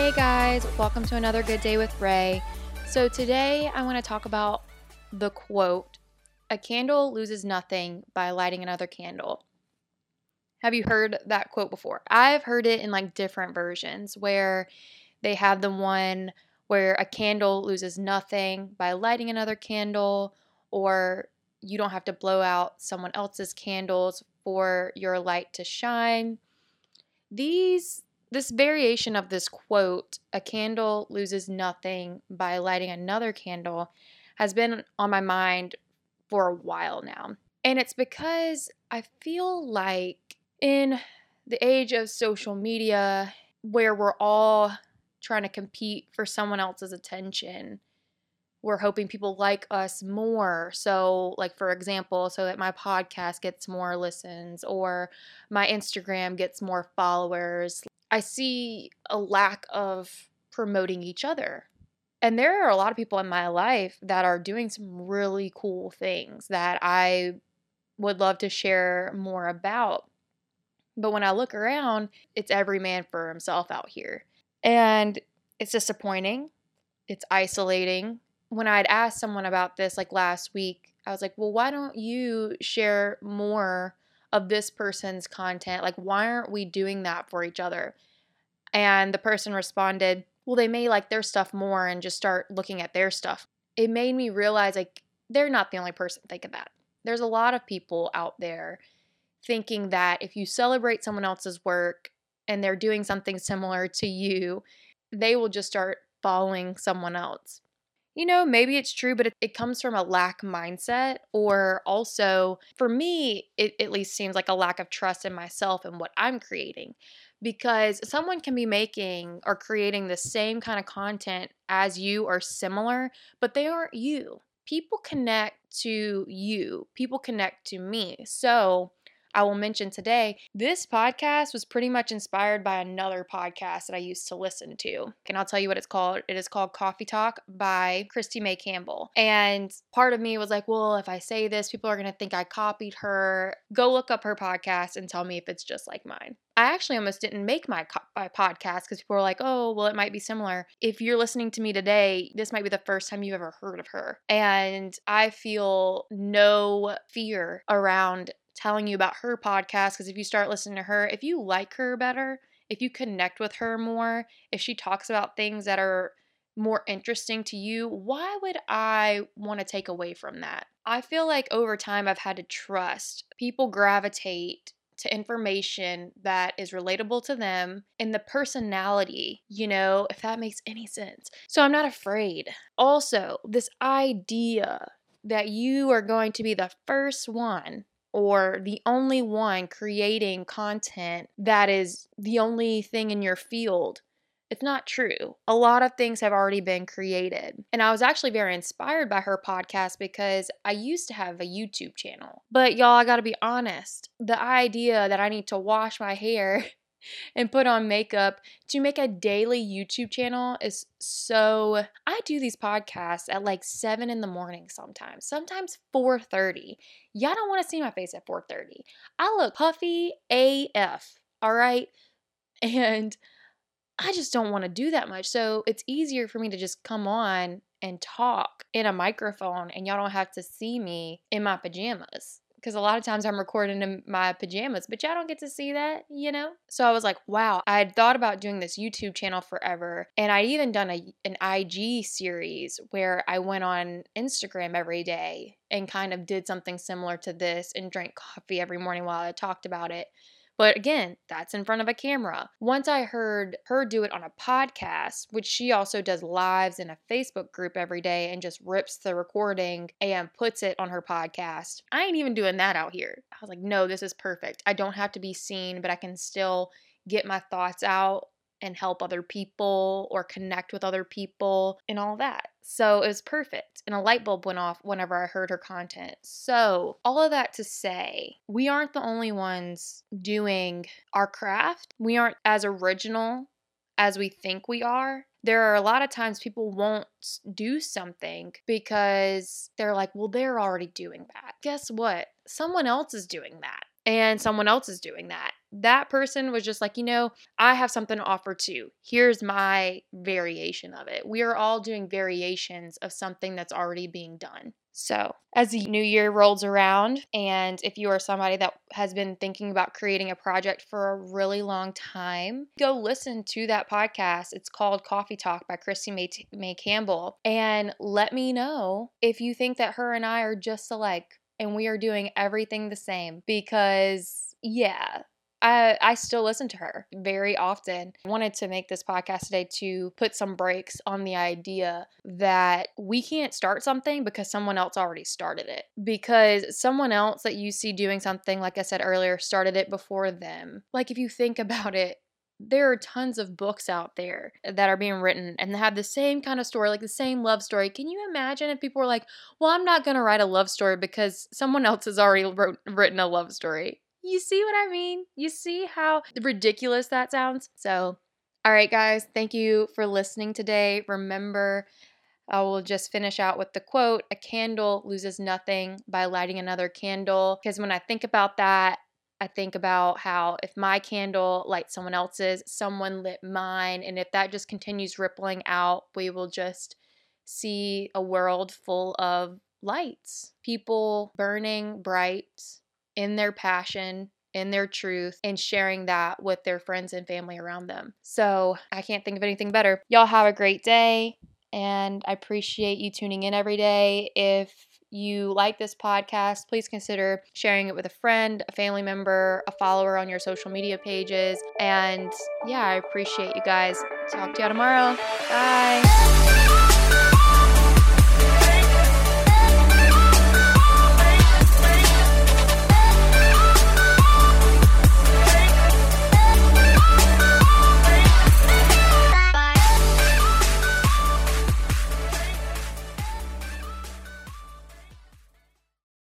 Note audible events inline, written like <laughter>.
Hey guys, welcome to another Good Day with Ray. So today I want to talk about the quote A candle loses nothing by lighting another candle. Have you heard that quote before? I've heard it in like different versions where they have the one where a candle loses nothing by lighting another candle, or you don't have to blow out someone else's candles for your light to shine. These this variation of this quote, a candle loses nothing by lighting another candle, has been on my mind for a while now. And it's because I feel like in the age of social media, where we're all trying to compete for someone else's attention, we're hoping people like us more. So, like, for example, so that my podcast gets more listens or my Instagram gets more followers. I see a lack of promoting each other. And there are a lot of people in my life that are doing some really cool things that I would love to share more about. But when I look around, it's every man for himself out here. And it's disappointing. It's isolating. When I'd asked someone about this like last week, I was like, well, why don't you share more of this person's content. Like, why aren't we doing that for each other? And the person responded, well, they may like their stuff more and just start looking at their stuff. It made me realize like they're not the only person thinking that. There's a lot of people out there thinking that if you celebrate someone else's work and they're doing something similar to you, they will just start following someone else you know, maybe it's true, but it, it, comes from a lack mindset, or also for me, it at least seems like a lack of trust in myself and what I'm creating. Because someone can be making or creating the same kind of content as you or similar, but they aren't you. People connect to you, people connect to me. So, I will mention today, this podcast was pretty much inspired by another podcast that I used to listen to. And I'll tell you what it's called. It is called Coffee Talk by Christy May Campbell. And part of me was like, well, if I say this, people are going to think I copied her. Go look up her podcast and tell me if it's just like mine. I actually almost didn't make my, my podcast because people were like, oh, well, it might be similar. If you're listening to me today, this might be the first time you've ever heard of her. And I feel no fear around telling you about her podcast because if you start listening to her, if you like her better, if you connect with her more, if she talks about things that are more interesting to you, why would I want to take away from that? I feel like over time I've had to trust people gravitate to information that is relatable to them and the personality, you know, if that makes any sense. So I'm not afraid. Also, this idea that you are going to be the first one or the only one creating content that is the only thing in your field. It's not true. A lot of things have already been created. And I was actually very inspired by her podcast because I used to have a YouTube channel. But y'all, I gotta be honest, the idea that I need to wash my hair <laughs> and put on makeup to make a daily YouTube channel is so I do these podcasts at like 7 in the morning sometimes. Sometimes 4:30. Y'all don't want to see my face at 4:30. I look puffy AF, all right? <laughs> And I just don't want to do that much. So it's easier for me to just come on and talk in a microphone and y'all don't have to see me in my pajamas because a lot of times I'm recording in my pajamas, but y'all don't get to see that, you know? So I was like, wow, I had thought about doing this YouTube channel forever. And I'd even done a, an IG series where I went on Instagram every day and kind of did something similar to this and drank coffee every morning while I talked about it. But again, that's in front of a camera. Once I heard her do it on a podcast, which she also does lives in a Facebook group every day and just rips the recording and puts it on her podcast, I ain't even doing that out here. I was like, no, this is perfect. I don't have to be seen, but I can still get my thoughts out and help other people or connect with other people and all that. So it was perfect. And a light bulb went off whenever I heard her content. So, all of that to say, we aren't the only ones doing our craft. We aren't as original as we think we are. There are a lot of times people won't do something because they're like, well, they're already doing that. Guess what? Someone else is doing that and someone else is doing that. That person was just like, you know, I have something to offer too. Here's my variation of it. We are all doing variations of something that's already being done. So, as the new year rolls around, and if you are somebody that has been thinking about creating a project for a really long time, go listen to that podcast. It's called Coffee Talk by Christy May, May Campbell. And let me know if you think that her and I are just alike and we are doing everything the same because, yeah, I, I still listen to her very often. I wanted to make this podcast today to put some brakes on the idea that we can't start something because someone else already started it. Because someone else that you see doing something, like I said earlier, started it before them. Like if you think <laughs> about it, there are tons of books out there that are being written and have the same kind of story, like the same love story. Can you imagine if people were like, well, I'm not going to write a love story because someone else has already wrote, written a love story? You see what I mean? You see how ridiculous that sounds? So, all right, guys, thank you for listening today. Remember, I will just finish out with the quote A candle loses nothing by lighting another candle. Because when I think about that, I think about how if my candle lights someone else's, someone lit mine. And if that just continues rippling out, we will just see a world full of lights, people burning bright in their passion, in their truth, and sharing that with their friends and family around them. So I can't think of anything better. Y'all have a great day, and I appreciate you tuning in every day. If you like this podcast, please consider sharing it with a friend, a family member, a follower on your social media pages. And yeah, I appreciate you guys. Talk to y'all tomorrow. Bye.